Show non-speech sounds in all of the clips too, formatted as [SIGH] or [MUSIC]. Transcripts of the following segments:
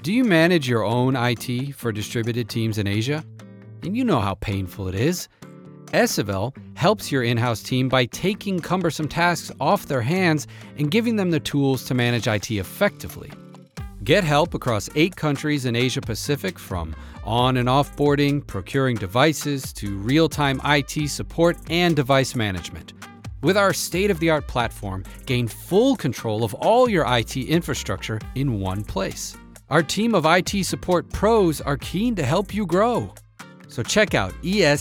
Do you manage your own IT for distributed teams in Asia? And you know how painful it is. Esevel helps your in house team by taking cumbersome tasks off their hands and giving them the tools to manage IT effectively. Get help across eight countries in Asia Pacific from on and offboarding, procuring devices, to real time IT support and device management. With our state of the art platform, gain full control of all your IT infrastructure in one place. Our team of IT support pros are keen to help you grow. So check out esevel.com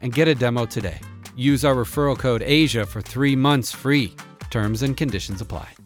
and get a demo today. Use our referral code ASIA for three months free. Terms and conditions apply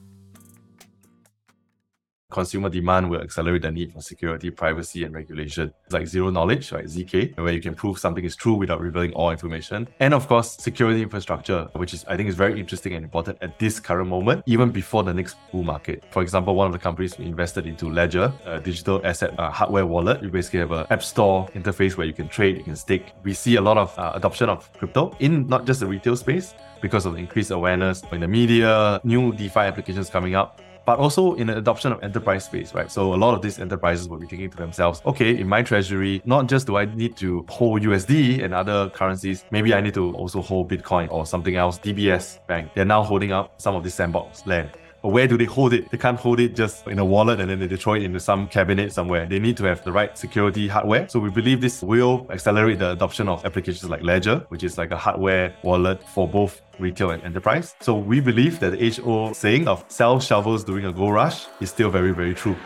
consumer demand will accelerate the need for security, privacy, and regulation. It's like zero knowledge, right? ZK, where you can prove something is true without revealing all information. And of course, security infrastructure, which is I think is very interesting and important at this current moment, even before the next bull market. For example, one of the companies we invested into Ledger, a digital asset uh, hardware wallet. You basically have an app store interface where you can trade, you can stake. We see a lot of uh, adoption of crypto in not just the retail space, because of the increased awareness in the media, new DeFi applications coming up but also in the adoption of enterprise space, right? So a lot of these enterprises will be thinking to themselves, okay, in my treasury, not just do I need to hold USD and other currencies, maybe I need to also hold Bitcoin or something else. DBS Bank, they're now holding up some of this sandbox land. Where do they hold it? They can't hold it just in a wallet and then they throw it into some cabinet somewhere. They need to have the right security hardware. So we believe this will accelerate the adoption of applications like Ledger, which is like a hardware wallet for both retail and enterprise. So we believe that the old saying of sell shovels during a gold rush is still very, very true.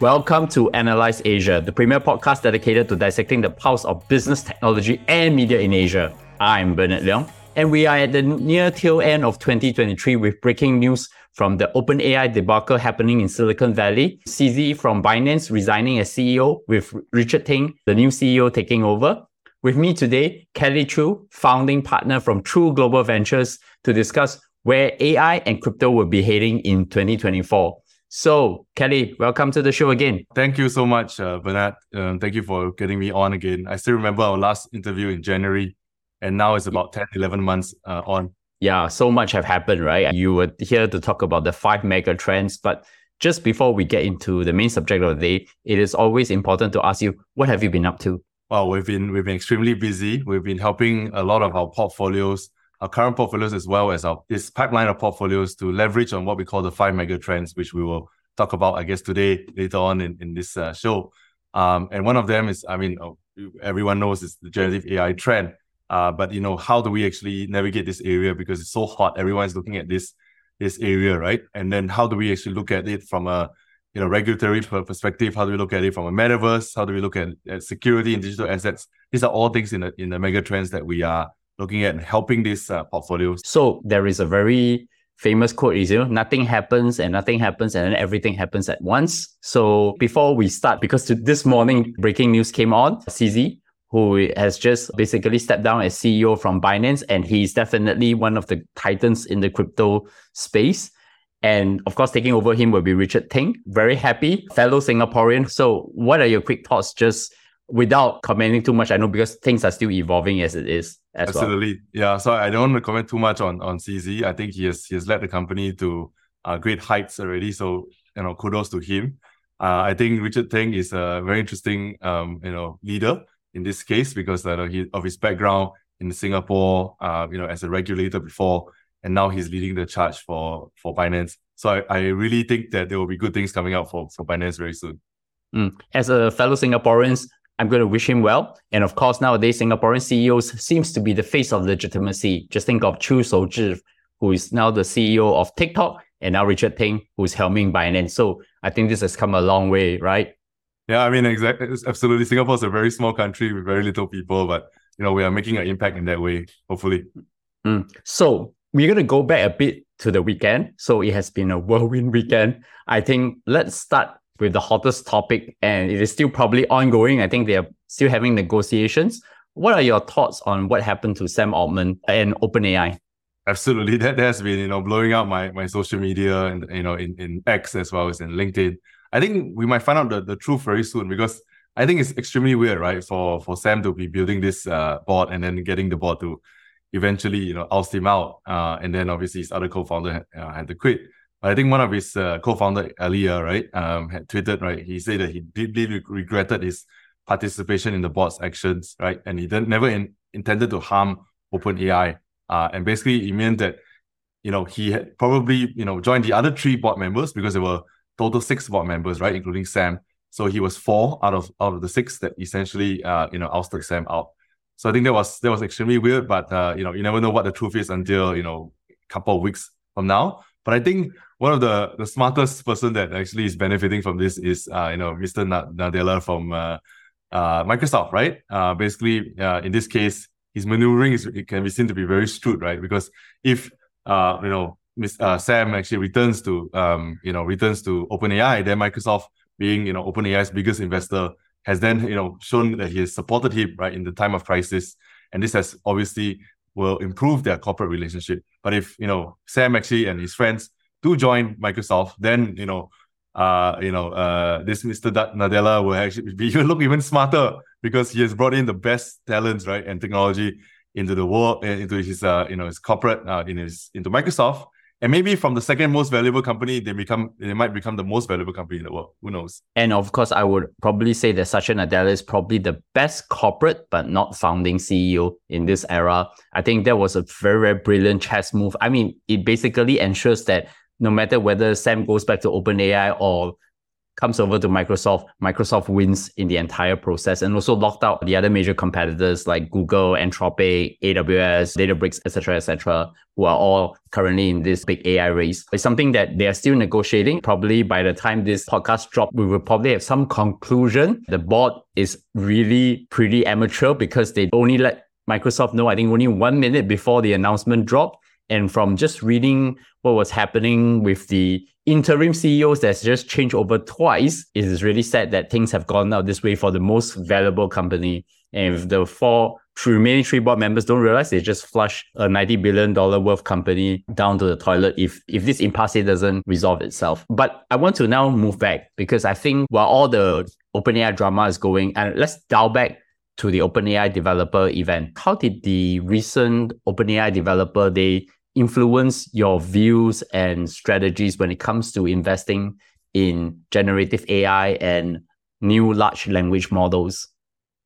Welcome to Analyze Asia, the premier podcast dedicated to dissecting the pulse of business, technology, and media in Asia. I'm Bernard Leong, and we are at the near tail end of 2023 with breaking news from the OpenAI debacle happening in Silicon Valley, CZ from Binance resigning as CEO, with Richard Teng, the new CEO, taking over. With me today, Kelly Choo, founding partner from True Global Ventures, to discuss where AI and crypto will be heading in 2024. So, Kelly, welcome to the show again. Thank you so much, uh, Bernard. Um, thank you for getting me on again. I still remember our last interview in January and now it's about 10 11 months uh, on. Yeah so much have happened right? You were here to talk about the five mega trends but just before we get into the main subject of the day it is always important to ask you what have you been up to? Well we've been we've been extremely busy. We've been helping a lot of our portfolios our current portfolios as well as our this pipeline of portfolios to leverage on what we call the five mega trends which we will talk about i guess today later on in, in this uh, show. Um, and one of them is i mean oh, everyone knows it's the generative ai trend uh, but you know, how do we actually navigate this area because it's so hot? Everyone's looking at this this area, right? And then how do we actually look at it from a you know regulatory perspective? How do we look at it from a metaverse? How do we look at, at security and digital assets? These are all things in the in the mega trends that we are looking at and helping these uh, portfolios. So there is a very famous quote is you know nothing happens and nothing happens and then everything happens at once so before we start because this morning breaking news came on cz who has just basically stepped down as CEO from Binance, and he's definitely one of the titans in the crypto space. And of course, taking over him will be Richard Teng. Very happy, fellow Singaporean. So, what are your quick thoughts, just without commenting too much? I know because things are still evolving as it is. As Absolutely, well. yeah. So I don't want to comment too much on on CZ. I think he has he has led the company to uh, great heights already. So you know, kudos to him. Uh, I think Richard Teng is a very interesting um, you know leader in this case because uh, he, of his background in Singapore, uh, you know, as a regulator before, and now he's leading the charge for for Binance. So I, I really think that there will be good things coming out for, for Binance very soon. Mm. As a fellow Singaporeans, I'm going to wish him well. And of course, nowadays, Singaporean CEOs seems to be the face of legitimacy. Just think of Chew Shou Zi, who is now the CEO of TikTok, and now Richard Teng, who's helming Binance. So I think this has come a long way, right? Yeah, I mean, exactly, absolutely. Singapore is a very small country with very little people, but you know, we are making an impact in that way. Hopefully. Mm. So we're gonna go back a bit to the weekend. So it has been a [LAUGHS] whirlwind weekend. I think let's start with the hottest topic, and it is still probably ongoing. I think they are still having negotiations. What are your thoughts on what happened to Sam Altman and OpenAI? Absolutely, [LAUGHS] that has been you know blowing up my my social media and you know in in X as well as in LinkedIn. I think we might find out the, the truth very soon because I think it's extremely weird, right? For for Sam to be building this uh, board and then getting the board to, eventually, you know, oust him out. Uh, and then obviously his other co-founder had, uh, had to quit. But I think one of his uh, co-founder, Ilya, right, um, had tweeted, right, he said that he deeply regretted his participation in the board's actions, right, and he didn't, never in, intended to harm OpenAI. Uh, and basically, it meant that, you know, he had probably, you know, joined the other three board members because they were total six board members, right, including Sam. So he was four out of out of the six that essentially, uh, you know, ousted Sam out. So I think that was that was extremely weird, but uh, you know, you never know what the truth is until you know, a couple of weeks from now. But I think one of the the smartest person that actually is benefiting from this is uh, you know, Mr. Nadella from uh, uh, Microsoft, right? Uh, basically, uh, in this case, his maneuvering is it can be seen to be very astute, right? Because if uh, you know, uh, Sam actually returns to um, you know, returns to OpenAI, then Microsoft, being you know OpenAI's biggest investor, has then you know shown that he has supported him right in the time of crisis, and this has obviously will improve their corporate relationship. But if you know Sam actually and his friends do join Microsoft, then you know uh, you know, uh, this Mr. Nadella will actually be [LAUGHS] look even smarter because he has brought in the best talents, right, and technology into the world, uh, into his, uh, you know, his corporate, uh, in his into Microsoft, and maybe from the second most valuable company, they become they might become the most valuable company in the world. Who knows? And of course, I would probably say that Satya Nadella is probably the best corporate but not founding CEO in this era. I think that was a very, very brilliant chess move. I mean, it basically ensures that no matter whether Sam goes back to OpenAI or comes over to Microsoft, Microsoft wins in the entire process and also locked out the other major competitors like Google, Anthropic, AWS, Databricks, etc., etc., who are all currently in this big AI race. It's something that they are still negotiating. Probably by the time this podcast drop, we will probably have some conclusion. The board is really pretty amateur because they only let Microsoft know, I think only one minute before the announcement dropped and from just reading what was happening with the interim CEOs that's just changed over twice, it is really sad that things have gone out this way for the most valuable company. And if the four remaining three board members don't realize they just flush a $90 billion worth company down to the toilet if if this impasse doesn't resolve itself. But I want to now move back because I think while all the OpenAI drama is going, and let's dial back to the OpenAI developer event. How did the recent OpenAI developer day influence your views and strategies when it comes to investing in generative AI and new large language models?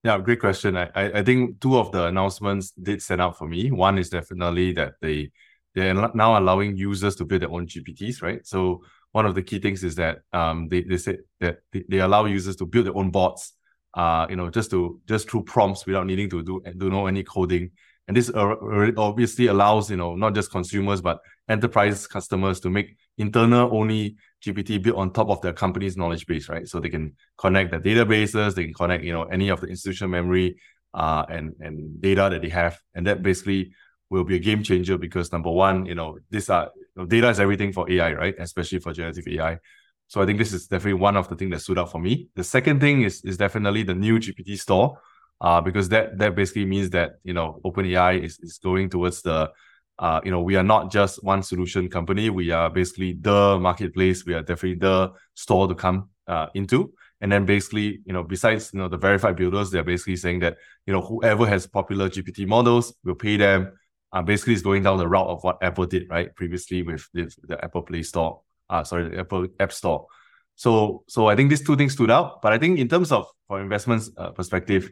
Yeah, great question. I, I think two of the announcements did stand out for me. One is definitely that they they're now allowing users to build their own GPTs, right? So one of the key things is that um they, they said that they, they allow users to build their own bots, uh, you know, just to just through prompts without needing to do do know any coding. And this obviously allows, you know, not just consumers, but enterprise customers to make internal only GPT built on top of their company's knowledge base, right? So they can connect their databases, they can connect, you know, any of the institutional memory uh, and, and data that they have. And that basically will be a game changer because number one, you know, this are you know, data is everything for AI, right? Especially for generative AI. So I think this is definitely one of the things that stood out for me. The second thing is is definitely the new GPT store uh, because that that basically means that you know OpenAI is, is going towards the uh, you know we are not just one solution company. We are basically the marketplace. We are definitely the store to come uh, into. And then basically you know besides you know the verified builders they're basically saying that you know whoever has popular GPT models will pay them uh, basically it's going down the route of what Apple did right previously with the, the Apple Play Store uh sorry the Apple App Store. So so I think these two things stood out. But I think in terms of for investments uh, perspective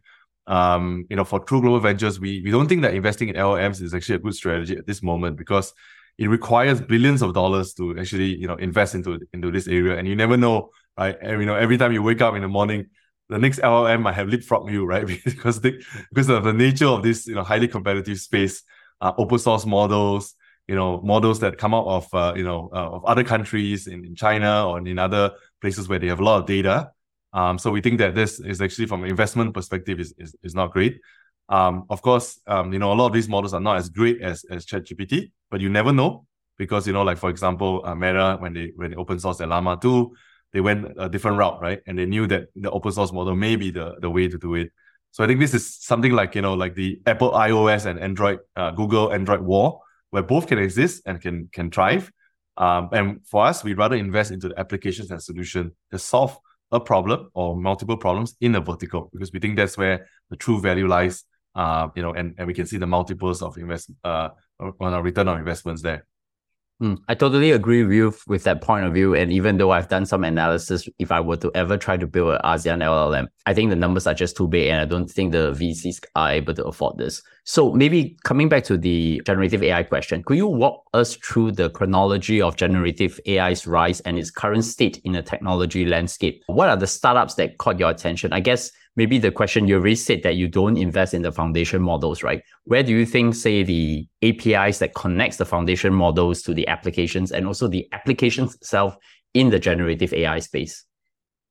um, you know, for True Global Ventures, we, we don't think that investing in LLMs is actually a good strategy at this moment because it requires billions of dollars to actually, you know, invest into into this area. And you never know, right? And, you know, every time you wake up in the morning, the next LLM might have leapfrog you, right? [LAUGHS] because they, because of the nature of this, you know, highly competitive space, uh, open source models, you know, models that come out of, uh, you know, uh, of other countries in, in China or in other places where they have a lot of data. Um, so we think that this is actually from an investment perspective is, is, is not great. Um, of course, um, you know, a lot of these models are not as great as, as ChatGPT, but you never know because, you know, like for example, uh, Meta, when they, when they open source their Llama 2, they went a different route, right? And they knew that the open source model may be the, the way to do it. So I think this is something like, you know, like the Apple iOS and Android, uh, Google Android war, where both can exist and can, can thrive. Um, and for us, we'd rather invest into the applications and solution to solve a problem or multiple problems in a vertical because we think that's where the true value lies uh, you know, and, and we can see the multiples of invest uh, on our return on investments there. Mm, I totally agree with you with that point of view. And even though I've done some analysis, if I were to ever try to build an ASEAN LLM, I think the numbers are just too big and I don't think the VCs are able to afford this. So maybe coming back to the generative AI question, could you walk us through the chronology of generative AI's rise and its current state in the technology landscape? What are the startups that caught your attention? I guess maybe the question you already said that you don't invest in the foundation models, right? Where do you think, say, the APIs that connects the foundation models to the applications and also the applications itself in the generative AI space?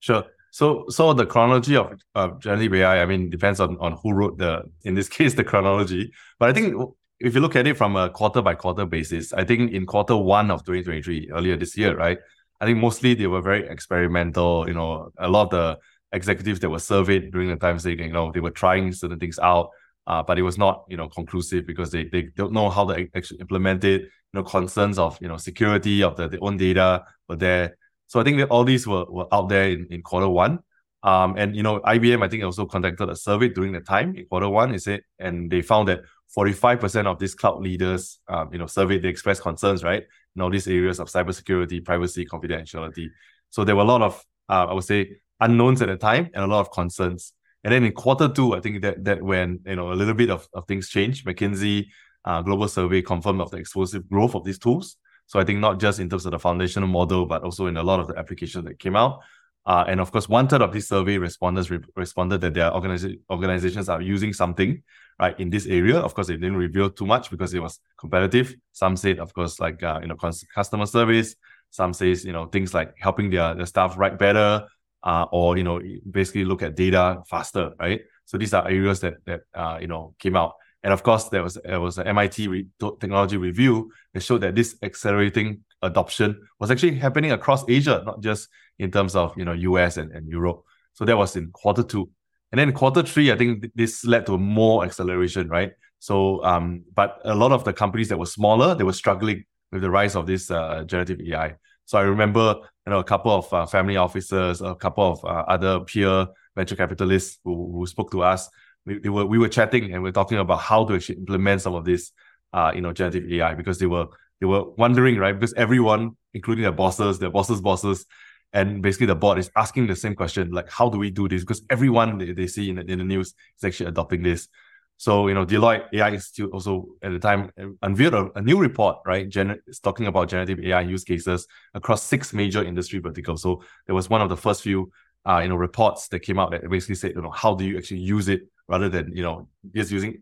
Sure. So, so the chronology of uh, generative AI, I mean, depends on, on who wrote the, in this [LAUGHS] case, the chronology. But I think if you look at it from a quarter by quarter basis, I think in quarter one of 2023, earlier this year, right? I think mostly they were very experimental. You know, a lot of the executives that were surveyed during the time saying, you know, they were trying certain things out, uh, but it was not, you know, conclusive because they, they don't know how to actually implement it. You know, concerns of, you know, security of the, their own data were there. So I think that all these were, were out there in, in quarter one. Um, and, you know, IBM, I think also conducted a survey during the time in quarter one, is it? And they found that 45% of these cloud leaders, um, you know, surveyed, they expressed concerns, right? In all these areas of cybersecurity, privacy, confidentiality. So there were a lot of, uh, I would say, unknowns at the time and a lot of concerns. And then in quarter two, I think that that when you know a little bit of, of things changed, McKinsey uh, global survey confirmed of the explosive growth of these tools. So I think not just in terms of the foundational model, but also in a lot of the applications that came out. Uh, and of course, one third of these survey respondents re- responded that their organiza- organizations are using something right in this area. Of course, they didn't reveal too much because it was competitive. Some said, of course, like uh, you know, customer service. Some says you know things like helping their, their staff write better, uh, or you know basically look at data faster, right? So these are areas that that uh, you know came out, and of course there was there was an MIT re- technology review that showed that this accelerating adoption was actually happening across Asia, not just in terms of you know US and, and Europe. So that was in quarter two, and then quarter three, I think this led to more acceleration, right? So um, but a lot of the companies that were smaller, they were struggling with the rise of this uh, generative AI. So I remember, you know, a couple of uh, family officers, a couple of uh, other peer venture capitalists who, who spoke to us. We, were we were chatting and we are talking about how to actually implement some of this, uh, you know, generative AI because they were they were wondering, right? Because everyone, including their bosses, their bosses' bosses, and basically the board is asking the same question, like, how do we do this? Because everyone they, they see in the, in the news is actually adopting this. So, you know, Deloitte AI Institute also at the time unveiled a, a new report, right? Gen- talking about generative AI use cases across six major industry verticals. So there was one of the first few, uh, you know, reports that came out that basically said, you know, how do you actually use it rather than, you know, just using,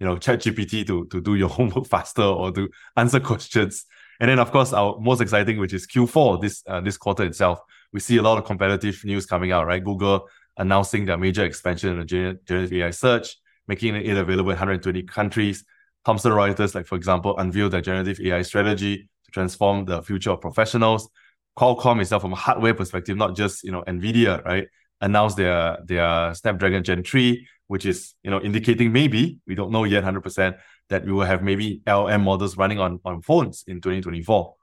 you know, chat GPT to, to do your [LAUGHS] homework faster or to answer questions. And then, of course, our most exciting, which is Q4, this uh, this quarter itself, we see a lot of competitive news coming out, right? Google announcing their major expansion in the generative AI search making it available in 120 countries. Thomson Reuters, like for example, unveiled their generative AI strategy to transform the future of professionals. Qualcomm itself, from a hardware perspective, not just you know Nvidia, right, announced their their Snapdragon Gen 3, which is you know indicating maybe we don't know yet 100% that we will have maybe LM models running on on phones in 2024,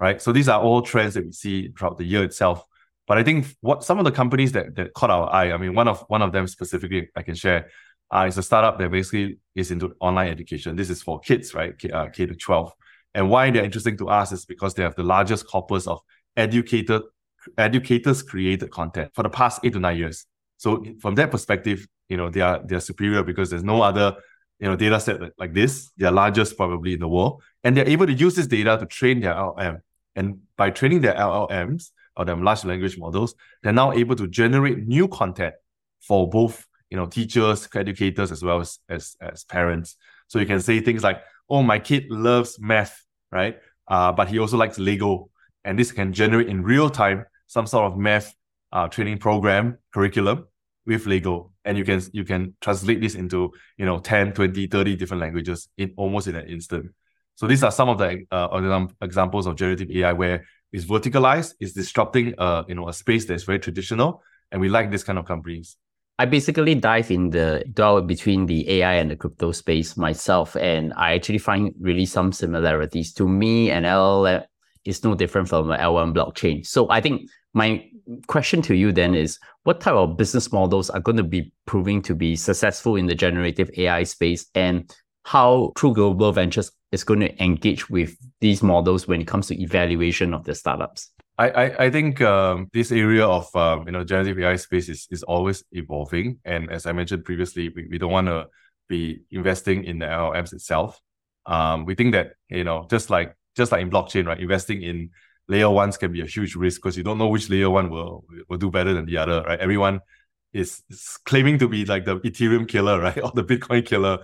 right? So these are all trends that we see throughout the year itself. But I think what some of the companies that, that caught our eye, I mean, one of one of them specifically I can share uh, it's a startup that basically is into online education. This is for kids, right? K, uh, K to 12. And why they're interesting to us is because they have the largest corpus of educated educators created content for the past eight to nine years. So from that perspective, you know, they are they're superior because there's no other you know data set like this. They're largest probably in the world. And they're able to use this data to train their LLM. And by training their LLMs or their large language models, they're now able to generate new content for both you know teachers educators as well as, as as parents. So you can say things like oh my kid loves math right? Uh, but he also likes lego. And this can generate in real time some sort of math uh, training program curriculum with lego. And you can you can translate this into you know 10 20 30 different languages in almost in an instant. So these are some of the uh, examples of generative ai where it's verticalized it's disrupting uh, you know a space that's very traditional. And we like this kind of companies I basically dive in the dwell between the AI and the crypto space myself, and I actually find really some similarities. To me, an LLM is no different from an L1 blockchain. So I think my question to you then is what type of business models are going to be proving to be successful in the generative AI space and how True Global Ventures is going to engage with these models when it comes to evaluation of the startups? I, I, I think um, this area of um, you know generative AI space is, is always evolving, and as I mentioned previously, we, we don't want to be investing in the LLMs itself. Um, we think that you know just like just like in blockchain, right? Investing in layer ones can be a huge risk because you don't know which layer one will will do better than the other, right? Everyone is, is claiming to be like the Ethereum killer, [LAUGHS] right, or the Bitcoin killer,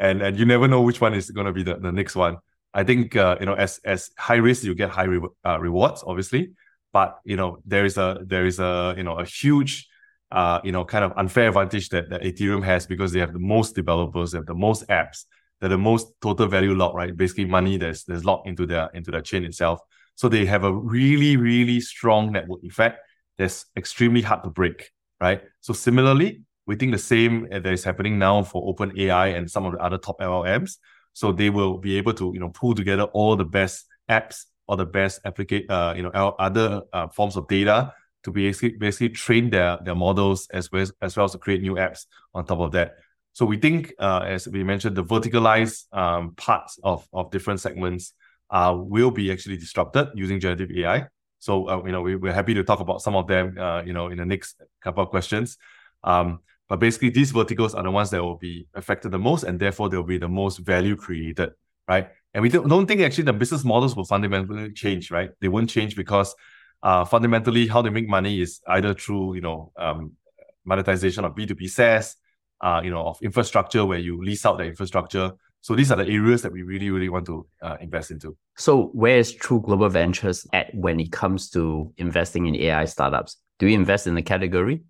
and and you never know which one is going to be the, the next one. I think uh, you know as as high risk you get high re- uh, rewards, obviously, but you know there is a there is a you know a huge uh, you know kind of unfair advantage that, that Ethereum has because they have the most developers, they have the most apps, they're the most total value locked, right? Basically money that's that's locked into their into their chain itself. So they have a really, really strong network effect that's extremely hard to break, right? So similarly, we think the same that is happening now for OpenAI and some of the other top LLMs. So they will be able to, you know, pull together all the best apps or the best applicate, uh, you know, other uh, forms of data to basically basically train their their models as well as, as well as to create new apps on top of that. So we think, uh, as we mentioned, the verticalized um, parts of of different segments uh, will be actually disrupted using generative AI. So uh, you know we, we're happy to talk about some of them uh, you know in the next couple of questions. Um, but basically these verticals are the ones that will be affected the most and therefore they'll be the most value created, right? And we don't, don't think actually the business models will fundamentally change, right? They won't change because uh, fundamentally how they make money is either through you know um, monetization of B2B SaaS, uh, you know, of infrastructure where you lease out the infrastructure so these are the areas that we really, really want to uh, invest into. So where is True Global Ventures at when it comes to investing in AI startups? Do you invest in the category?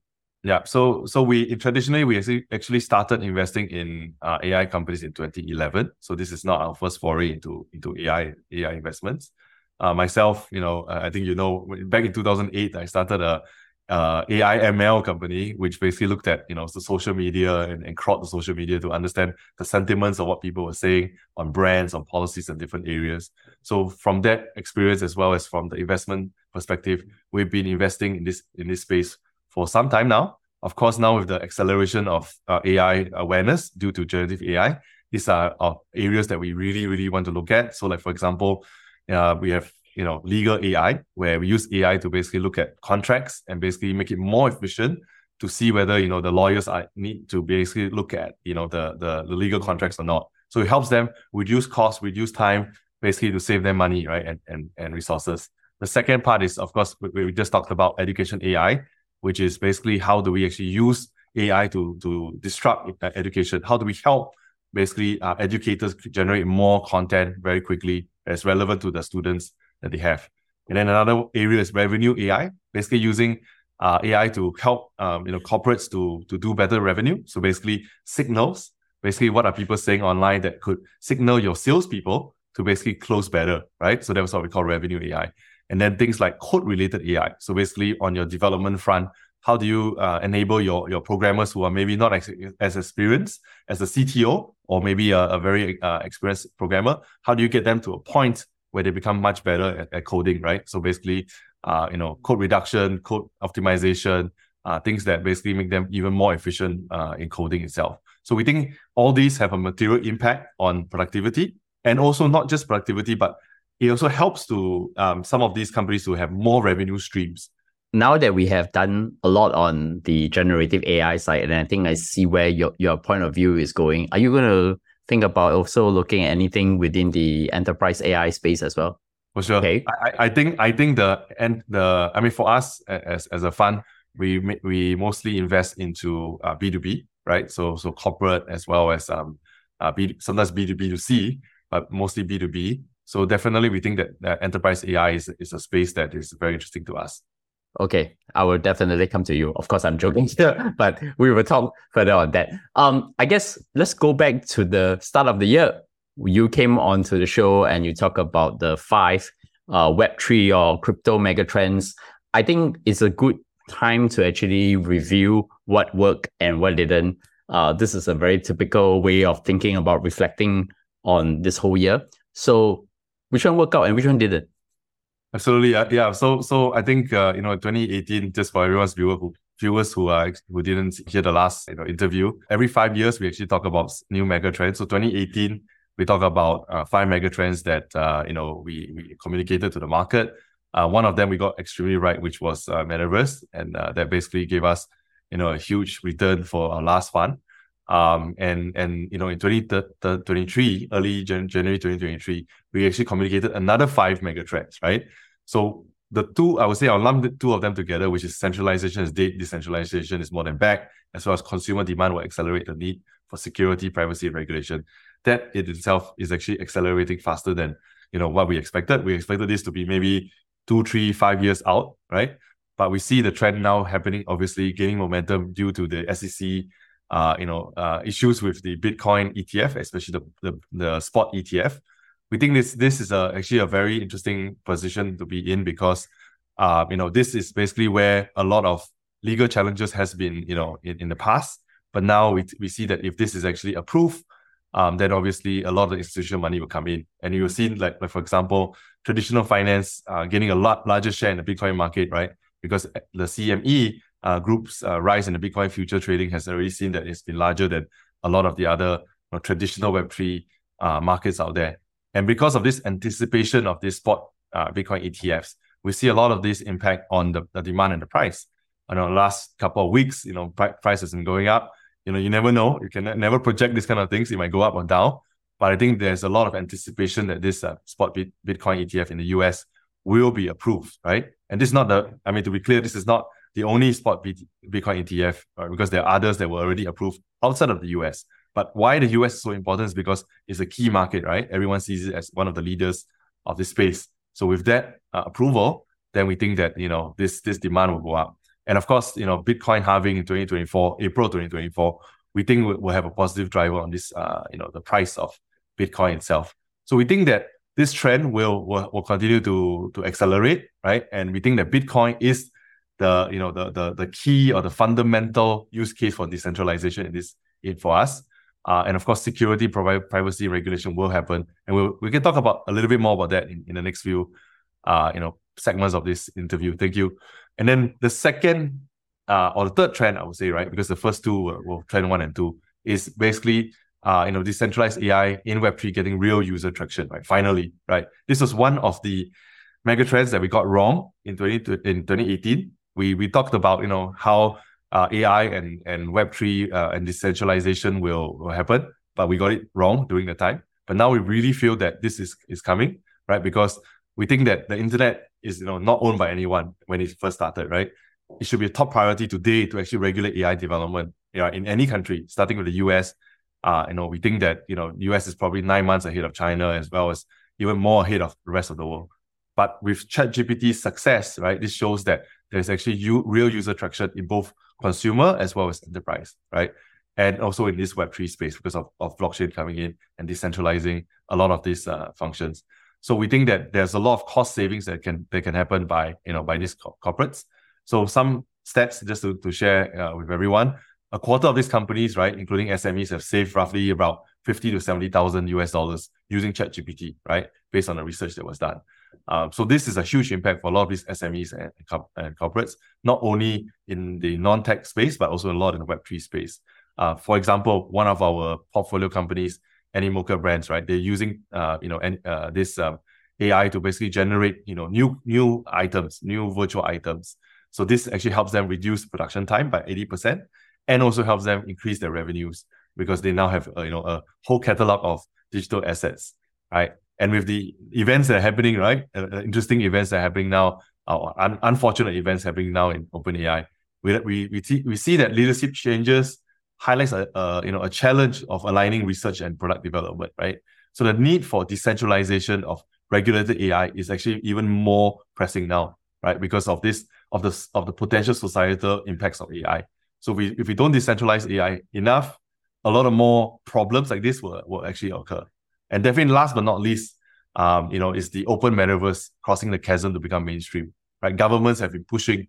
Yeah, so so we traditionally we actually started investing in uh, AI companies in 2011. So this is not our first foray into into AI AI investments. Uh, myself, you know, I think you know, back in 2008, I started a uh, AI ML company, which basically looked at you know the social media and, and crawled the social media to understand the sentiments of what people were saying on brands, on policies, and different areas. So from that experience, as well as from the investment perspective, we've been investing in this in this space for some time now. Of course, now with the acceleration of uh, AI awareness due to generative AI, these are uh, areas that we really, really want to look at. So, like for example, uh, we have you know legal AI, where we use AI to basically look at contracts and basically make it more efficient to see whether you know the lawyers are need to basically look at you know the the, the legal contracts or not. So it helps them reduce costs, reduce time, basically to save them money, right, and and and resources. The second part is, of course, we, we just talked about education AI, which is basically how do we actually use AI to to disrupt education? How do we help basically uh, educators generate more content very quickly that's relevant to the students that they have. And then another area is revenue AI, basically using uh, AI to help um, you know corporates to to do better revenue. So basically signals, basically what are people saying online that could signal your salespeople to basically close better, right? So that's what we call revenue AI. And then things like code related AI. So basically on your development front, how do you uh, enable your your programmers who are maybe not as, as experienced as a CTO or maybe a, a very uh, experienced programmer? How do you get them to a point where they become much better at, at coding, right? So basically, uh, you know, code reduction, code optimization, uh, things that basically make them even more efficient uh, in coding itself. So we think all these have a material impact on productivity, and also not just productivity, but it also helps to um, some of these companies to have more revenue streams. Now that we have done a lot on the generative AI side, and I think I see where your, your point of view is going, are you going to think about also looking at anything within the enterprise AI space as well? For sure. Okay. I, I think I think the and the I mean for us as as a fund, we we mostly invest into uh, B two B, right? So so corporate as well as um uh, B, sometimes B two B to C, but mostly B two B. So definitely we think that, that enterprise AI is, is a space that is very interesting to us. Okay, I will definitely come to you. Of course, I'm joking here, [LAUGHS] but we will talk further on that. Um, I guess let's go back to the start of the year. You came onto the show and you talk about the five uh, Web3 or crypto megatrends. I think it's a good time to actually review what worked and what didn't. Uh, this is a very typical way of thinking about reflecting on this whole year. So, which one worked out and which one didn't? Absolutely, yeah. So, so I think uh, you know, 2018, just for everyone's viewer who viewers who are who didn't hear the last you know interview, every five years we actually talk about new mega trends. So, 2018 we talk about uh, five mega trends that uh, you know we we communicated to the market. Uh, one of them we got extremely right, which was uh, metaverse, and uh, that basically gave us you know a huge return for our last fund. Um, and and you know in 2023, early January 2023, we actually communicated another five mega trends, right? So the two, I would say I'll lump the two of them together, which is centralization is dead, decentralization is more than back, as well as consumer demand will accelerate the need for security, privacy, regulation. That in itself is actually accelerating faster than you know what we expected. We expected this to be maybe two, three, five years out, right? But we see the trend now happening, obviously gaining momentum due to the SEC uh, you know, uh, issues with the Bitcoin ETF, especially the, the, the spot ETF. We think this this is a, actually a very interesting position to be in because, uh, you know, this is basically where a lot of legal challenges has been, you know, in, in the past. But now we, we see that if this is actually approved, um, then obviously a lot of institutional money will come in. And you'll see, like, like for example, traditional finance uh, getting a lot larger share in the Bitcoin market, right? Because the CME uh, group's uh, rise in the Bitcoin future trading has already seen that it's been larger than a lot of the other you know, traditional Web3 uh, markets out there. And because of this anticipation of this spot uh, Bitcoin ETFs, we see a lot of this impact on the, the demand and the price. In the last couple of weeks, you know, price has been going up. You know, you never know. You can never project this kind of things. It might go up or down. But I think there's a lot of anticipation that this uh, spot Bitcoin ETF in the US will be approved, right? And this is not the, I mean, to be clear, this is not the only spot Bitcoin ETF, right? because there are others that were already approved outside of the US. But why the US is so important is because it's a key market, right? Everyone sees it as one of the leaders of this space. So with that uh, approval, then we think that you know this this demand will go up. And of course, you know Bitcoin halving in 2024, April 2024, we think we'll have a positive driver on this, uh, you know, the price of Bitcoin itself. So we think that this trend will will, will continue to to accelerate, right? And we think that Bitcoin is the you know the the the key or the fundamental use case for decentralization in this in for us. Uh, and of course, security, privacy regulation will happen, and we'll, we can talk about a little bit more about that in, in the next few, uh, you know, segments of this interview. Thank you. And then the second, uh, or the third trend, I would say, right, because the first two were, were trend one and two, is basically, uh, you know, decentralized AI in Web three getting real user traction, right? Finally, right. This was one of the mega trends that we got wrong in 20, in 2018 we we talked about you know how uh, AI and and Web three uh, and decentralization will, will happen, but we got it wrong during the time. But now we really feel that this is is coming, right? Because we think that the internet is you know not owned by anyone when it first started, right? It should be a top priority today to actually regulate AI development, you know, in any country, starting with the US. Uh, you know, we think that you know US is probably nine months ahead of China as well as even more ahead of the rest of the world. But with ChatGPT's success, right, this shows that there's actually u- real user traction in both consumer as well as enterprise, right? And also in this Web3 space because of, of blockchain coming in and decentralizing a lot of these uh, functions. So we think that there's a lot of cost savings that can that can happen by you know by these co- corporates. So some stats just to, to share uh, with everyone. A quarter of these companies, right, including SMEs, have saved roughly about 50 to 70,000 US dollars using ChatGPT, right, based on the research that was done. Um, so this is a huge impact for a lot of these SMEs and, and corporates, not only in the non-tech space, but also a lot in the Web3 space. Uh, for example, one of our portfolio companies, Animoca Brands, right? They're using, uh, you know, uh, this um, AI to basically generate, you know, new new items, new virtual items. So this actually helps them reduce production time by 80% and also helps them increase their revenues because they now have, uh, you know, a whole catalog of digital assets, right? And with the events that are happening, right? Uh, uh, interesting events that are happening now, uh, un- unfortunate events happening now in OpenAI. We, we, we, see, we see that leadership changes highlights a, a, you know, a challenge of aligning research and product development, right? So the need for decentralization of regulated AI is actually even more pressing now, right? Because of this, of the, of the potential societal impacts of AI. So we, if we don't decentralize AI enough, a lot of more problems like this will, will actually occur. And definitely last but not least, um, you know, is the open metaverse crossing the chasm to become mainstream. Right? Governments have been pushing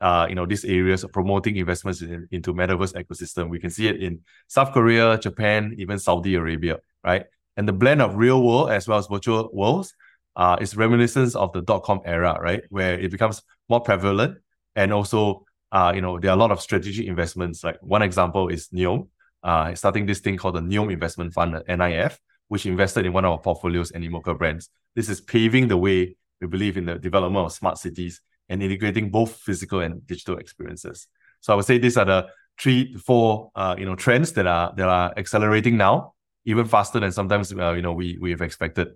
uh, you know, these areas of promoting investments in, into metaverse ecosystem. We can see it in South Korea, Japan, even Saudi Arabia, right? And the blend of real world as well as virtual worlds uh, is reminiscence of the dot com era, right? Where it becomes more prevalent and also, uh, you know, there are a lot of strategic investments. Like one example is Neom, uh, starting this thing called the Neom Investment Fund, NIF, which invested in one of our portfolios, Animoca brands. This is paving the way, we believe, in the development of smart cities and integrating both physical and digital experiences. So I would say these are the three to four, uh, you know, trends that are that are accelerating now, even faster than sometimes uh, you know we we have expected.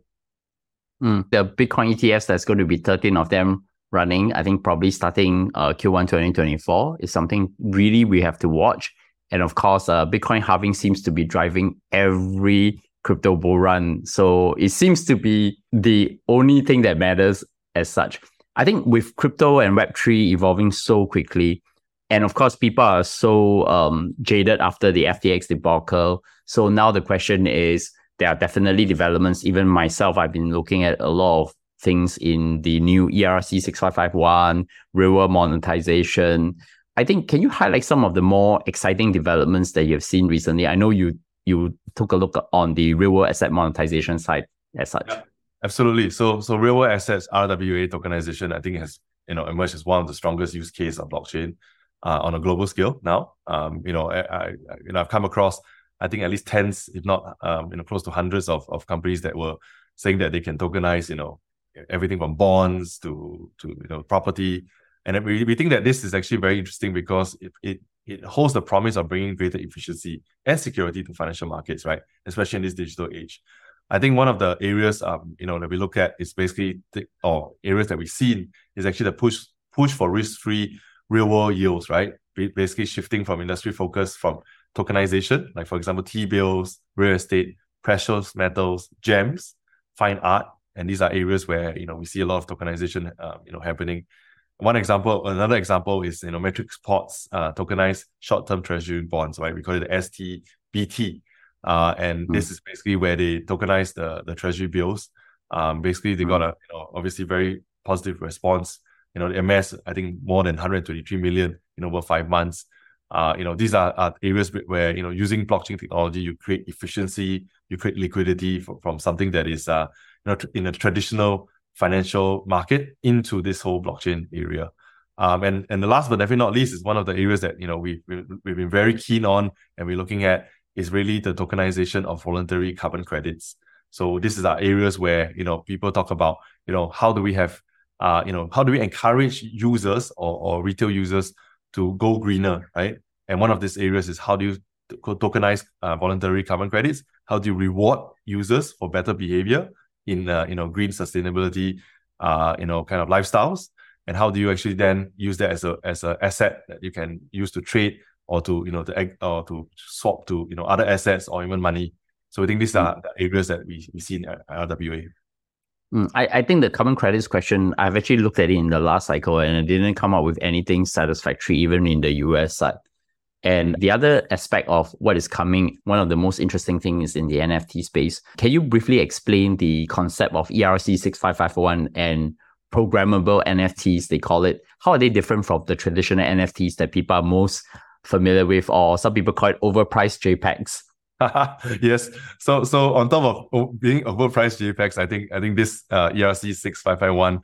Mm, the Bitcoin ETFs, there's going to be 13 of them running. I think probably starting uh, Q1 2024 is something really we have to watch. And of course, uh, Bitcoin halving seems to be driving every crypto bull run. So it seems to be the only thing that matters as such. I think with crypto and Web3 evolving so quickly, and of course, people are so um, jaded after the FTX debacle. So now the question is there are definitely developments. Even myself, I've been looking at a lot of things in the new ERC 6551, real world monetization. I think, can you highlight some of the more exciting developments that you've seen recently? I know you you took a look on the real world asset monetization side as such. Yeah, absolutely. So so real world assets RWA tokenization, I think has you know emerged as one of the strongest use case of blockchain uh, on a global scale now. Um, you know, I, I, you know I've come across I think at least tens, if not um, you know close to hundreds of, of companies that were saying that they can tokenize you know everything from bonds to to you know property. And we, we think that this is actually very interesting because it, it it holds the promise of bringing greater efficiency and security to financial markets, right? Especially in this digital age. I think one of the areas um, you know that we look at is basically the, or areas that we've seen is actually the push push for risk-free real world yields, right? Basically shifting from industry focus from tokenization, like for example, T-bills, real estate, precious metals, gems, fine art, and these are areas where you know we see a lot of tokenization, uh, you know, happening. One example, another example is you know Matrix Ports uh, tokenized short-term treasury bonds, right? We call it the STBT, uh, and mm. this is basically where they tokenize the the treasury bills. Um, basically, they mm. got a you know obviously very positive response you know, the MS, I think more than 123 million in over five months. Uh, you know, these are, are areas where, you know, using blockchain technology, you create efficiency, you create liquidity for, from something that is, uh, you know, in a traditional financial market into this whole blockchain area. Um, and and the last but definitely not least is one of the areas that you know we we've, we've been very keen on and we're looking at is really the tokenization of voluntary carbon credits. So this is our areas where you know people talk about you know how do we have uh, you know, how do we encourage users or, or retail users to go greener, right? And one of these areas is how do you tokenize uh, voluntary carbon credits? How do you reward users for better behavior in uh, you know green sustainability, uh, you know, kind of lifestyles? And how do you actually then use that as a as an asset that you can use to trade or to you know to or to swap to you know other assets or even money? So I think these are the areas that we, we see in RWA. Mm, I, I think the carbon credits question, I've actually looked at it in the last cycle and it didn't come up with anything satisfactory, even in the US side. And the other aspect of what is coming, one of the most interesting things in the NFT space. Can you briefly explain the concept of ERC 6551 and programmable NFTs, they call it? How are they different from the traditional NFTs that people are most familiar with, or some people call it overpriced JPEGs? [LAUGHS] yes. So so on top of being overpriced JPEGs, I think I think this uh, ERC six five five one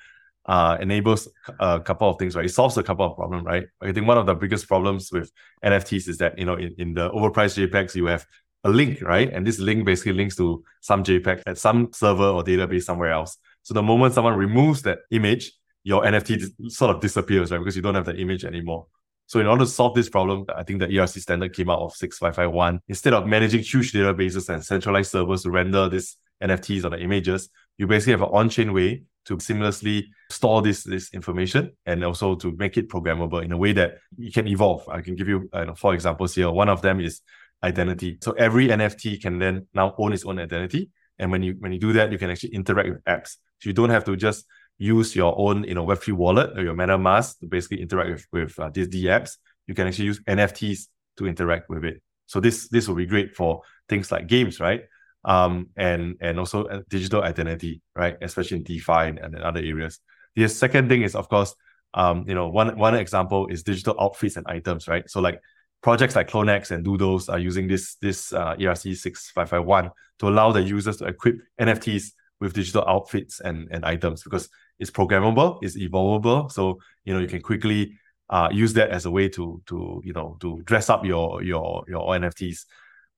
uh, enables a couple of things, right? It solves a couple of problems, right? I think one of the biggest problems with NFTs is that you know in, in the overpriced JPEGs you have a link, right? And this link basically links to some JPEG at some server or database somewhere else. So the moment someone removes that image, your NFT sort of disappears, right? Because you don't have the image anymore. So in order to solve this problem, I think the ERC standard came out of 6551. Instead of managing huge databases and centralized servers to render these NFTs or the images, you basically have an on-chain way to seamlessly store this, this information and also to make it programmable in a way that it can evolve. I can give you uh, four examples here. One of them is identity. So every NFT can then now own its own identity. And when you when you do that, you can actually interact with apps. So you don't have to just use your own you know Web3 wallet or your MetaMask to basically interact with, with uh, these DApps. You can actually use NFTs to interact with it. So this this will be great for things like games, right? Um, and and also uh, digital identity, right? Especially in DeFi and, other areas. The second thing is, of course, um, you know, one one example is digital outfits and items, right? So like projects like Clonex and Doodles are using this this uh, ERC six five five one to allow the users to equip NFTs with digital outfits and, and items because it's programmable, it's evolvable. So, you know, you can quickly uh, use that as a way to to you know to dress up your your your NFTs.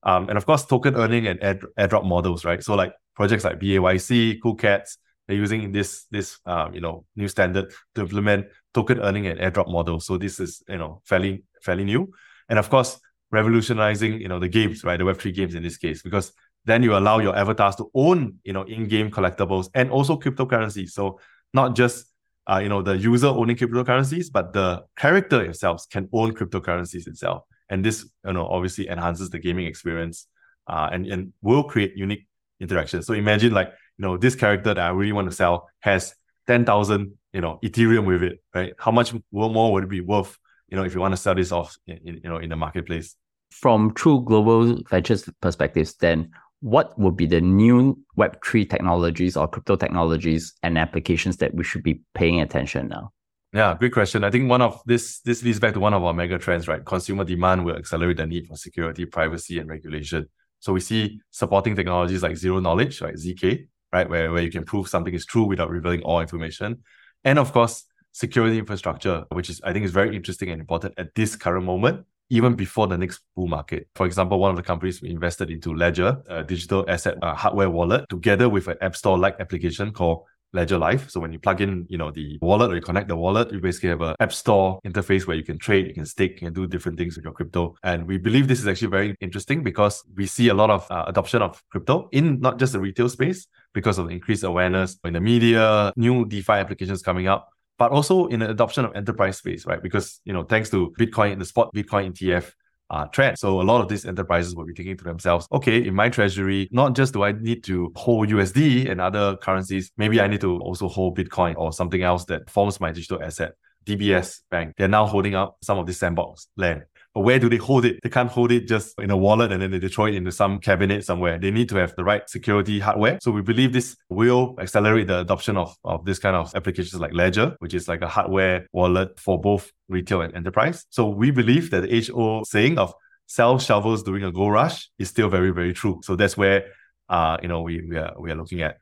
Um, and of course, token earning and air, airdrop models, right? So like projects like BAYC, Cool Cats, they're using this this um, you know new standard to implement token earning and airdrop models. So this is you know fairly fairly new, and of course revolutionizing you know the games, right? The Web three games in this case, because then you allow your avatars to own you know in-game collectibles and also cryptocurrencies. So not just uh, you know the user owning cryptocurrencies, but the character itself can own cryptocurrencies itself, and this you know obviously enhances the gaming experience, uh, and and will create unique interactions. So imagine like you know this character that I really want to sell has ten thousand you know Ethereum with it, right? How much more would it be worth you know if you want to sell this off in you know in the marketplace? From true global ventures perspectives, then what would be the new Web3 technologies or crypto technologies and applications that we should be paying attention now? Yeah, great question. I think one of this this leads back to one of our mega trends, right? Consumer demand will accelerate the need for security, privacy, and regulation. So we see supporting technologies like zero knowledge, right? ZK, right? Where, where you can prove something is true without revealing all information. And of course, security infrastructure, which is I think is very interesting and important at this current moment even before the next bull market. For example, one of the companies we invested into Ledger, a digital asset uh, hardware wallet, together with an app store like application called Ledger Live. So when you plug in, you know, the wallet or you connect the wallet, you basically have an app store interface where you can trade, you can stake, you can do different things with your crypto. And we believe this is actually very interesting because we see a lot of uh, adoption of crypto in not just the retail space because of the increased awareness in the media, new DeFi applications coming up, but also in the adoption of enterprise space, right? Because you know, thanks to Bitcoin, the spot Bitcoin ETF uh, trend. So a lot of these enterprises will be thinking to themselves, okay, in my treasury, not just do I need to hold USD and other currencies, maybe I need to also hold Bitcoin or something else that forms my digital asset. DBS Bank, they're now holding up some of this sandbox land. But where do they hold it? They can't hold it just in a wallet and then they throw it into some cabinet somewhere. They need to have the right security hardware. So we believe this will accelerate the adoption of, of this kind of applications like Ledger, which is like a hardware wallet for both retail and enterprise. So we believe that the old saying of sell shovels during a gold rush is still very, very true. So that's where uh, you know, we, we are we are looking at.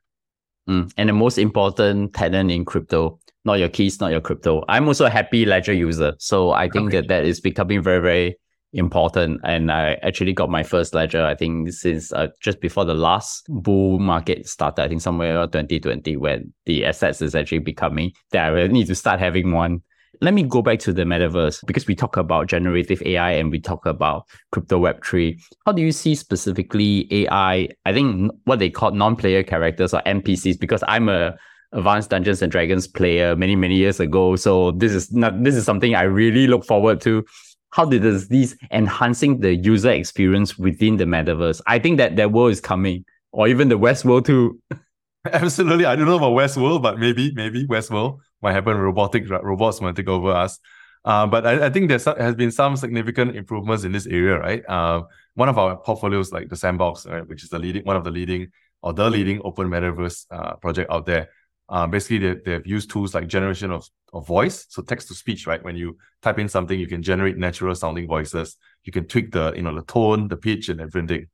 Mm. And the most important tenant in crypto not your keys, not your crypto. I'm also a happy Ledger user. So I think okay. that that is becoming very, very important. And I actually got my first Ledger, I think, since uh, just before the last bull market started, I think somewhere around 2020, when the assets is actually becoming that I really need to start having one. Let me go back to the metaverse because we talk about generative AI and we talk about crypto web3. How do you see specifically AI? I think what they call non-player characters or NPCs, because I'm a advanced Dungeons and Dragons player many many years ago. So this is not this is something I really look forward to. How did this enhancing the user experience within the metaverse? I think that that world is coming, or even the Westworld too. [LAUGHS] Absolutely, I don't know about Westworld but maybe maybe Westworld might happen. Robotic robots might take over us. Uh, but I, I think there has been some significant improvements in this area, right? Uh, one of our portfolios, like the Sandbox, right, which is the leading one of the leading or the leading open metaverse uh, project out there, uh, basically they, they've used tools like generation of, of voice so text to speech right when you type in something you can generate natural sounding voices you can tweak the you know the tone the pitch and everything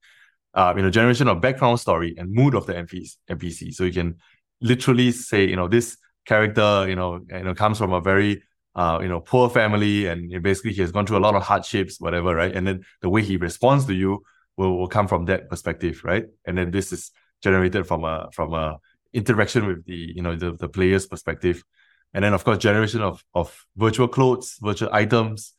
uh, you know generation of background story and mood of the NPC, NPC so you can literally say you know this character you know you know comes from a very uh, you know poor family and basically he has gone through a lot of hardships whatever right? And then the way he responds to you will, will come from that perspective right? And then this is generated from a from a interaction with the you know the, the player's perspective. And then of course generation of of virtual clothes virtual items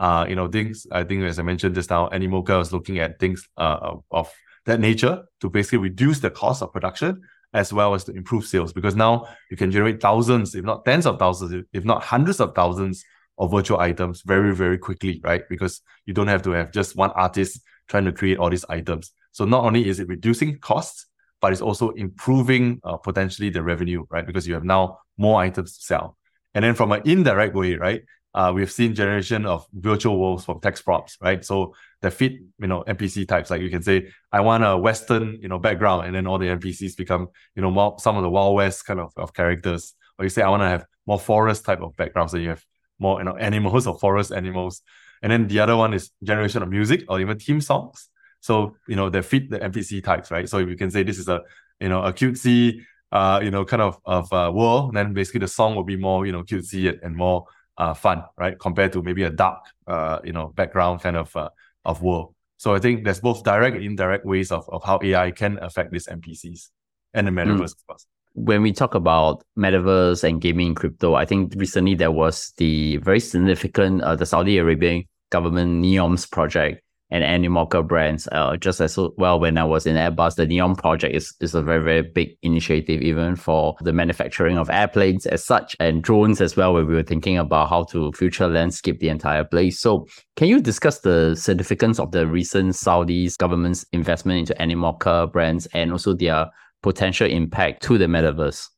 uh you know things i think as i mentioned just now animoca is looking at things uh of that nature to basically reduce the cost of production as well as to improve sales because now you can generate thousands if not tens of thousands if not hundreds of thousands of virtual items very very quickly right because you don't have to have just one artist trying to create all these items so not only is it reducing costs but it's also improving uh, potentially the revenue, right? Because you have now more items to sell. And then from an indirect way, right? Uh, we've seen generation of virtual worlds from text prompts, right? So that fit, you know, NPC types. Like you can say, I want a Western, you know, background, and then all the NPCs become, you know, more some of the Wild West kind of, of characters. Or you say, I want to have more forest type of backgrounds, so you have more, you know, [LAUGHS] animals or forest animals. And then the other one is generation of music or even theme songs. So, you know, they fit the NPC types, right? So you can say this is a you know, a cutesy, uh, you know, kind of of uh, world, then basically the song will be more, you know, cutesy and more uh, fun, right? Compared to maybe a dark, uh, you know, background kind of uh, of world. So I think there's both direct and indirect ways of, of how AI can affect these NPCs and the metaverse, mm. of course. When we talk about metaverse and gaming crypto, I think recently there was the very significant uh, the Saudi Arabian government NEOM's project and Animoca brands. Uh, just as well, when I was in Airbus, the Neom project is, is a very, very big initiative, even for the manufacturing of airplanes as such, and drones as well, where we were thinking about how to future landscape the entire place. So, can you discuss the significance of the recent Saudi's government's investment into Animoca brands and also their potential impact to the metaverse?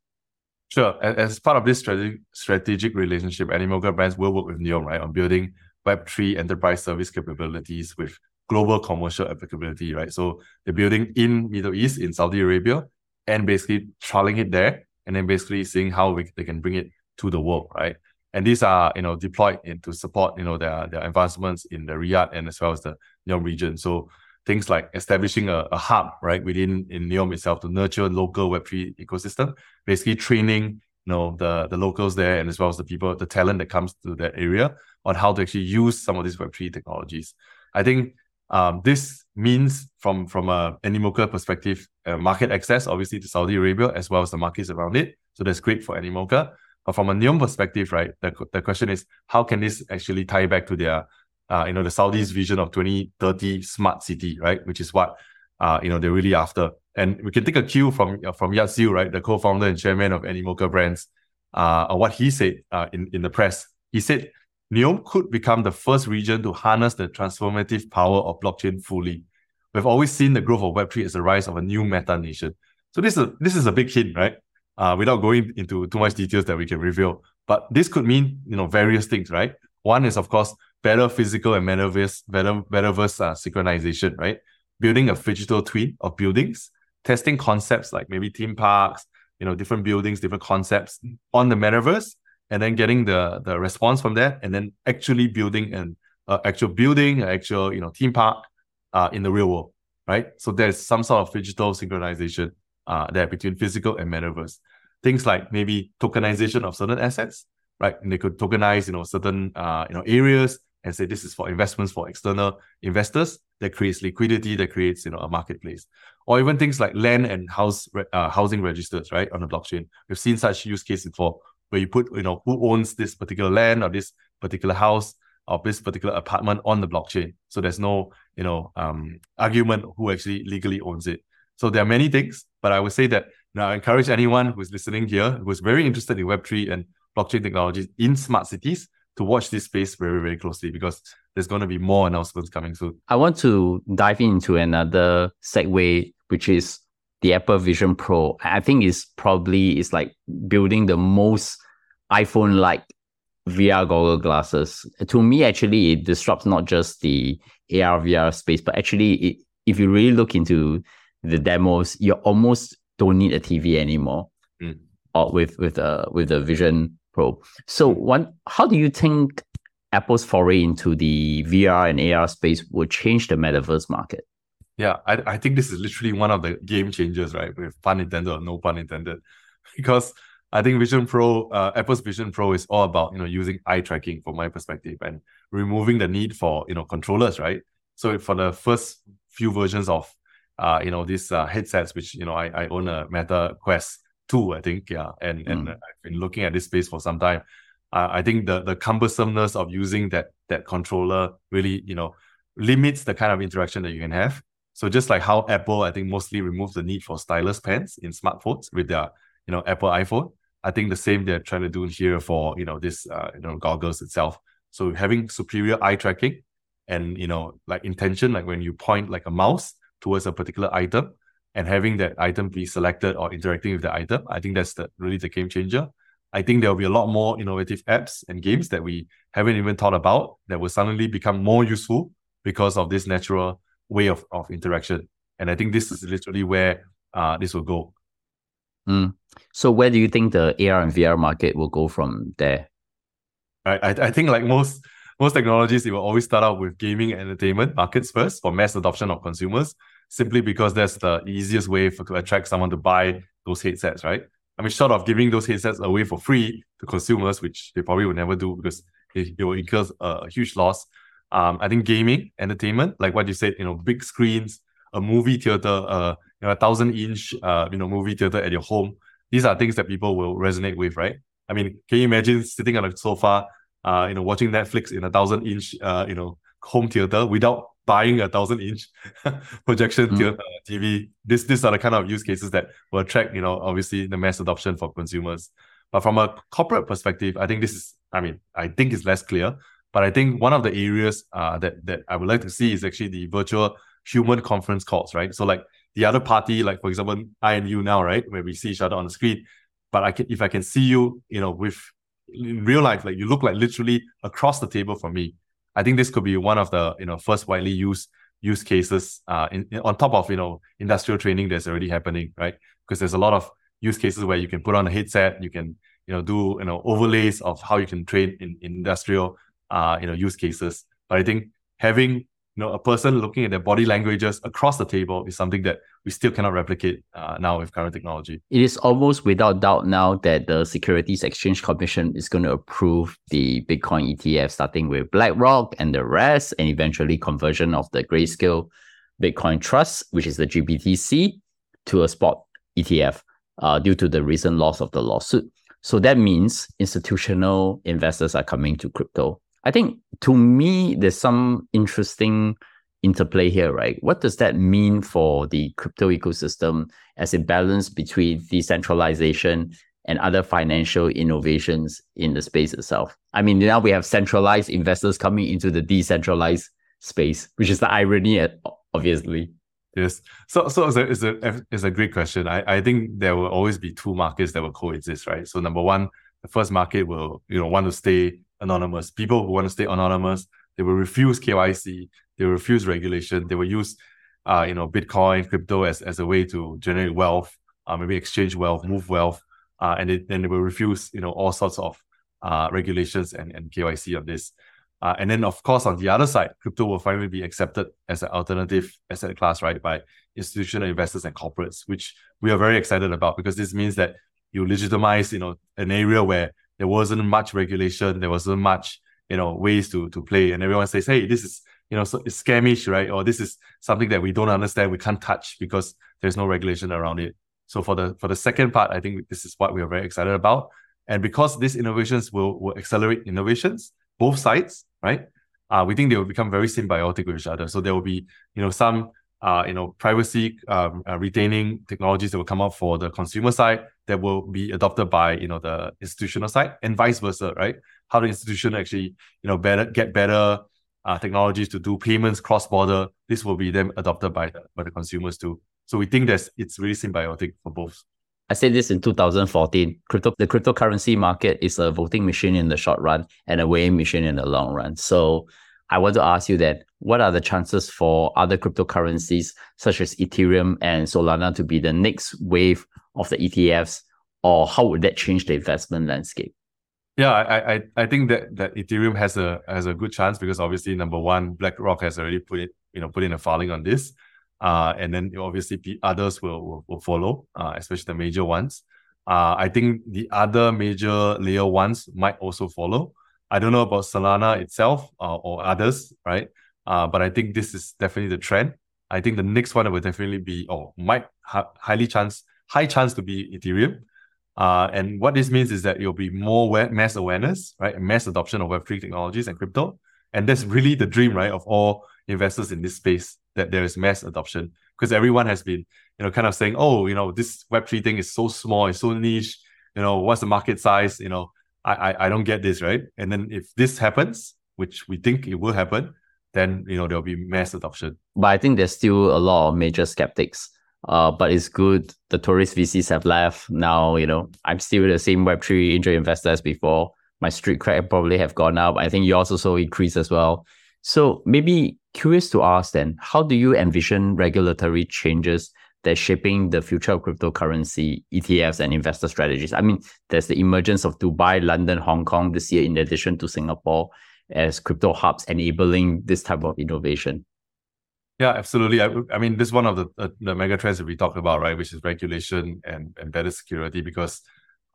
Sure. As part of this strategic strategic relationship, Animoca brands will work with Neom, right, on building Web3 enterprise service capabilities with global commercial applicability, right? So they're building in Middle East, in Saudi Arabia, and basically trialing it there, and then basically seeing how we, they can bring it to the world, right? And these are, you know, deployed in to support, you know, their, their advancements in the Riyadh and as well as the Neom region. So things like establishing a, a hub, right, within in Neom itself to nurture local Web3 ecosystem, basically training you know the the locals there and as well as the people the talent that comes to that area on how to actually use some of these web3 technologies. I think um, this means from from a animoca perspective uh, market access obviously to saudi arabia as well as the markets around it. So that's great for animoca. But from a neom perspective right the, the question is how can this actually tie back to their uh, you know the saudis vision of 2030 smart city right which is what uh, you know they're really after and we can take a cue from uh, from Yat right, the co-founder and chairman of Animoca Brands, uh, on what he said uh, in, in the press. He said, Neom could become the first region to harness the transformative power of blockchain fully. We've always seen the growth of Web3 as the rise of a new meta nation. So this is this is a big hint, right? Uh, without going into too much details that we can reveal. But this could mean, you know, various things, right? One is, of course, better physical and metaverse, better metaverse uh, synchronization, right? Building a digital twin of buildings testing concepts like maybe theme parks, you know, different buildings, different concepts on the metaverse, and then getting the the response from that, and then actually building an uh, actual building, an actual you know theme park uh, in the real world, right? So there's some sort of digital synchronization uh, there between physical and metaverse. Things like maybe tokenization of certain assets, right? And they could tokenize, you know, certain uh, you know areas and say this is for investments for external investors that creates liquidity that creates you know a marketplace. Or even things like land and house uh, housing registers right on the blockchain. We've seen such use cases before where you put you know who owns this particular land or this particular house or this particular apartment on the blockchain. So there's no you know um, argument who actually legally owns it. So there are many things but i would say that know, i encourage anyone who's listening here who's very interested in web3 and blockchain technologies in smart cities to watch this space very, very closely because there's going to be more announcements coming soon. I want to dive into another segue, which is the Apple Vision Pro. I think it's probably is like building the most iPhone-like VR goggle glasses. To me, actually, it disrupts not just the AR VR space, but actually, it, if you really look into the demos, you almost don't need a TV anymore. Mm. Or with with the with the Vision Pro. So one, how do you think Apple's foray into the VR and AR space will change the metaverse market? Yeah, I, I think this is literally one of the game changers, right? With pun intended or no pun intended. [LAUGHS] Because I think Vision Pro, uh, Apple's Vision Pro is all about, you know, using eye tracking from my perspective and removing the need for, you know, controllers, right? So for the first few versions of, uh, you know, these uh, headsets, which, you know, I, I own a Meta Quest two, I think. Yeah, and mm. and I've been looking at this space for some time. Uh, I think the the cumbersomeness of using that that controller really you know limits the kind of interaction that you can have. So just like how Apple, I think, mostly removes the need for stylus pens in smartphones with their you know Apple iPhone. I think the same they're trying to do here for you know this uh, you know goggles itself. So having superior eye tracking and you know like intention, like when you point like a mouse towards a particular item, and having that item be selected or interacting with the item, I think that's the, really the game changer. I think there will be a lot more innovative apps and games that we haven't even thought about that will suddenly become more useful because of this natural way of, of interaction. And I think this is literally where uh, this will go. Mm. So where do you think the AR and VR market will go from there? I, I, I think like most most technologies, it will always start out with gaming and entertainment markets first for mass adoption of consumers simply because that's the easiest way for to attract someone to buy those headsets, right? I mean, short of giving those headsets away for free to consumers, which they probably would never do because it, it will incur a huge loss. Um, I think gaming, entertainment, like what you said, you know, big screens, a movie theater, uh, you know, a thousand inch, uh, you know, movie theater at your home. These are things that people will resonate with, right? I mean, can you imagine sitting on a sofa, uh, you know, watching Netflix in a thousand inch, uh, you know, home theater without buying a thousand inch [LAUGHS] projection mm. TV? This, these are the kind of use cases that will attract, you know, obviously the mass adoption for consumers. But from a corporate perspective, I think this is, I mean, I think it's less clear. But I think one of the areas uh, that that I would like to see is actually the virtual human conference calls, right? So like the other party, like for example, I and you now, right, where we see each other on the screen, but I can if I can see you, you know, with in real life, like you look like literally across the table from me. I think this could be one of the you know first widely used use cases uh, in, on top of you know industrial training that's already happening, right? Because there's a lot of use cases where you can put on a headset, you can you know do you know overlays of how you can train in, in industrial uh you know use cases. But I think having you know a person looking at their body languages across the table is something that we still cannot replicate uh, now with current technology. It is almost without doubt now that the securities exchange commission is going to approve the bitcoin etf starting with blackrock and the rest and eventually conversion of the grayscale bitcoin trust which is the gbtc to a spot etf uh, due to the recent loss of the lawsuit. So that means institutional investors are coming to crypto I think to me, there's some interesting interplay here, right? What does that mean for the crypto ecosystem as a balance between decentralization and other financial innovations in the space itself? I mean, now we have centralized investors coming into the decentralized space, which is the irony, uh, obviously. Yes. So so it's a, it's a it's a great question. I, I think there will always be two markets that will coexist, right? So number one, the first market will, you know, want to stay anonymous. People who want to stay anonymous, they will refuse KYC, they will refuse regulation, they will use uh, you know, Bitcoin, crypto as, as a way to generate wealth, uh, maybe exchange wealth, move wealth, uh, and then they will refuse, you know, all sorts of uh, regulations and, and KYC of this. Uh, and then, of course, on the other side, crypto will finally be accepted as an alternative asset class, right, by institutional investors and corporates, which we are very excited about because this means that you legitimize, you know, an area where there wasn't much regulation, there wasn't much, you know, ways to to play, and everyone says, hey, this is you know, so it's scamish, right? Or this is something that we don't understand, we can't touch because there's no regulation around it. So for the for the second part, I think this is what we are very excited about. And because these innovations will will accelerate innovations, both sides, right? Uh, we think they will become very symbiotic with each other. So there will be, you know, some uh, you know, privacy um, uh, retaining technologies that will come up for the consumer side that will be adopted by you know the institutional side, and vice versa, right? How the institution actually you know better get better uh, technologies to do payments cross border. This will be then adopted by the, by the consumers too. So we think that it's really symbiotic for both. I said this in 2014. Crypto, the cryptocurrency market is a voting machine in the short run and a weighing machine in the long run. So I want to ask you that what are the chances for other cryptocurrencies such as Ethereum and Solana to be the next wave of the ETFs, or how would that change the investment landscape? Yeah, I, I I think that that Ethereum has a has a good chance because obviously number one, BlackRock has already put it you know put in a filing on this, uh, and then obviously others will will, will follow, uh, especially the major ones. Uh, I think the other major layer ones might also follow. I don't know about Solana itself uh, or others, right? Uh, but I think this is definitely the trend. I think the next one will definitely be, or might ha- highly chance, high chance to be Ethereum. Uh, and what this means is that it'll be more mass awareness, right? Mass adoption of Web3 technologies and crypto. And that's really the dream, right, of all investors in this space that there is mass adoption. Because everyone has been, you know, kind of saying, oh, you know, this Web3 thing is so small, it's so niche, you know, what's the market size? You know, I, I, I don't get this, right? And then if this happens, which we think it will happen, then you know there'll be mass adoption. But I think there's still a lot of major skeptics. Uh, but it's good the tourist VCs have left. Now, you know, I'm still the same Web3 angel investor as before. My street cred probably have gone up. I think yours also increased as well. So maybe curious to ask then, how do you envision regulatory changes that's shaping the future of cryptocurrency, ETFs, and investor strategies. I mean, there's the emergence of Dubai, London, Hong Kong this year, in addition to Singapore, as crypto hubs enabling this type of innovation. Yeah, absolutely. I, I mean, this is one of the, the, the mega trends that we talked about, right? Which is regulation and, and better security because,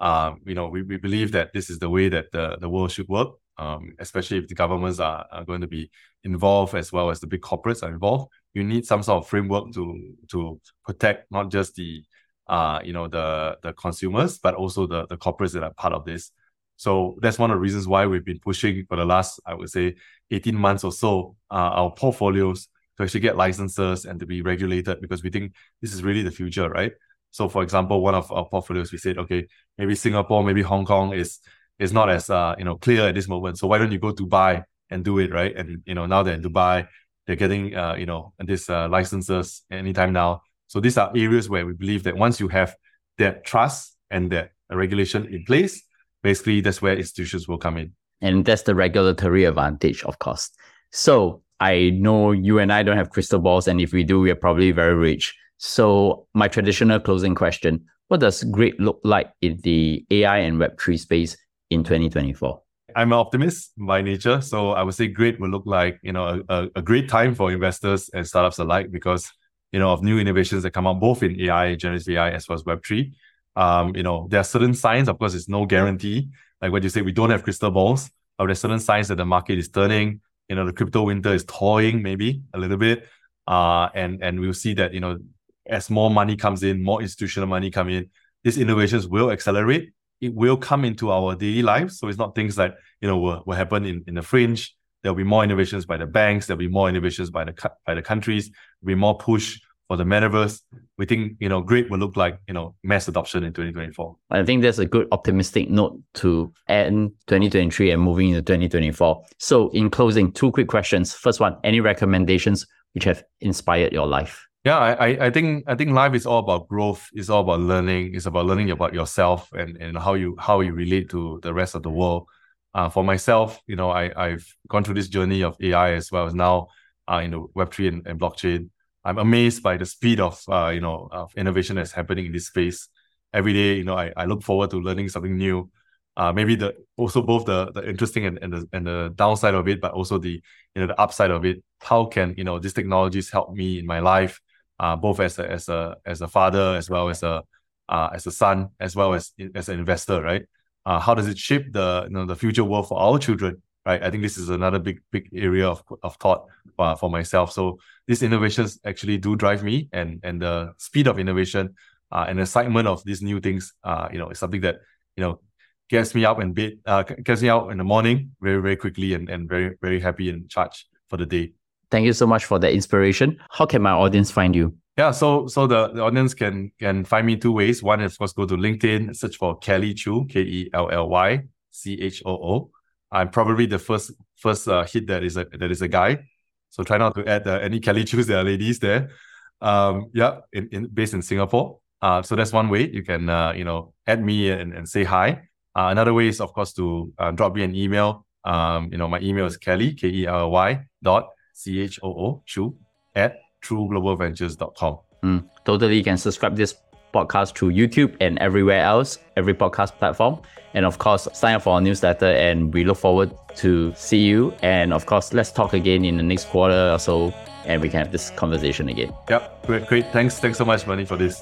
um, you know, we, we believe that this is the way that the, the world should work, um, especially if the governments are, are going to be involved as well as the big corporates are involved. You need some sort of framework to to protect not just the uh, you know, the the consumers, but also the the corporates that are part of this. So that's one of the reasons why we've been pushing for the last, I would say, 18 months or so, uh, our portfolios to actually get licenses and to be regulated because we think this is really the future, right? So, for example, one of our portfolios, we said, okay, maybe Singapore, maybe Hong Kong is is not as uh, you know clear at this moment. So why don't you go Dubai and do it, right? And you know now they're in Dubai, they're getting uh, you know these uh, licenses anytime now. So these are areas where we believe that once you have that trust and that regulation in place, basically that's where institutions will come in. And that's the regulatory advantage, of course. So I know you and I don't have crystal balls, and if we do, we're probably very rich. So my traditional closing question: What does great look like in the AI and Web3 space in 2024? I'm an optimist by nature, so I would say great will look like you know a, a great time for investors and startups alike because you know, of new innovations that come out both in AI, generative AI, as well as Web3. Um, you know, there are certain signs, of course, it's no guarantee. Like what you say, we don't have crystal balls, but there's certain signs that the market is turning. You know, the crypto winter is toying maybe a little bit. Uh, and and we'll see that, you know, as more money comes in, more institutional money come in, these innovations will accelerate. It will come into our daily lives. So it's not things that, you know, will, will happen in, in the fringe There'll be more innovations by the banks. There'll be more innovations by the by the countries. There'll be more push for the metaverse. We think you know great will look like you know mass adoption in 2024. I think that's a good optimistic note to end 2023 and moving into 2024. So in closing, two quick questions. First one, any recommendations which have inspired your life? Yeah, I, I think I think life is all about growth. It's all about learning. It's about learning about yourself and, and how you how you relate to the rest of the world. Uh, for myself, you know, I, I've gone through this journey of AI as well as now uh, in the Web3 and, and blockchain. I'm amazed by the speed of, uh, you know, of innovation that's happening in this space. Every day, you know, I, I look forward to learning something new. Uh, maybe the also both the the interesting and, and the and the downside of it, but also the you know the upside of it. How can you know these technologies help me in my life, uh, both as a as a as a father as well as a uh, as a son as well as as an investor, right? uh, how does it shape the you know the future world for our children right? I think this is another big big area of, of thought uh, for myself. So these innovations actually do drive me and and the speed of innovation uh, and excitement of these new things uh, you know is something that you know gets me up and bed uh, gets me out in the morning very very quickly and, and very very happy and charged for the day thank you so much for that inspiration how can my audience find you yeah, so so the, the audience can can find me two ways. One is of course go to LinkedIn, search for Kelly Choo, K E L L Y C H O O. I'm probably the first first uh, hit that is a that is a guy. So try not to add uh, any Kelly Choos. There are ladies there. Um, yeah, in, in based in Singapore. Uh, so that's one way you can uh, you know add me and, and say hi. Uh, another way is of course to uh, drop me an email. Um, you know my email is Kelly K E L Y dot C H O O Choo at trueglobalventures.com. Mm, totally. You can subscribe this podcast through YouTube and everywhere else, every podcast platform. And of course, sign up for our newsletter and we look forward to see you. And of course, let's talk again in the next quarter or so and we can have this conversation again. Yep, great, great. Thanks, thanks so much, Manny, for this.